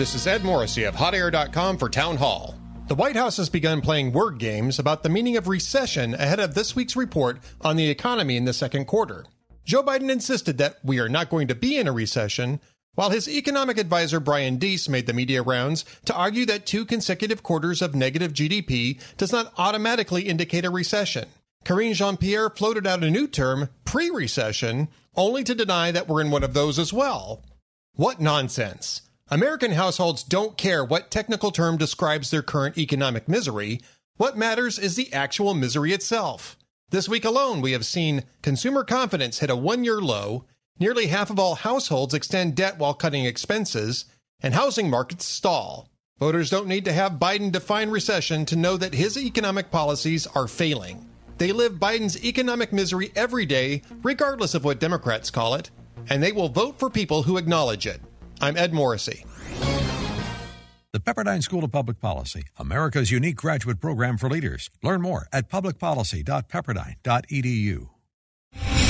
This is Ed Morrissey of HotAir.com for Town Hall. The White House has begun playing word games about the meaning of recession ahead of this week's report on the economy in the second quarter. Joe Biden insisted that we are not going to be in a recession, while his economic advisor Brian Deese made the media rounds to argue that two consecutive quarters of negative GDP does not automatically indicate a recession. Karine Jean Pierre floated out a new term, pre recession, only to deny that we're in one of those as well. What nonsense! American households don't care what technical term describes their current economic misery. What matters is the actual misery itself. This week alone, we have seen consumer confidence hit a one year low, nearly half of all households extend debt while cutting expenses, and housing markets stall. Voters don't need to have Biden define recession to know that his economic policies are failing. They live Biden's economic misery every day, regardless of what Democrats call it, and they will vote for people who acknowledge it. I'm Ed Morrissey. The Pepperdine School of Public Policy, America's unique graduate program for leaders. Learn more at publicpolicy.pepperdine.edu.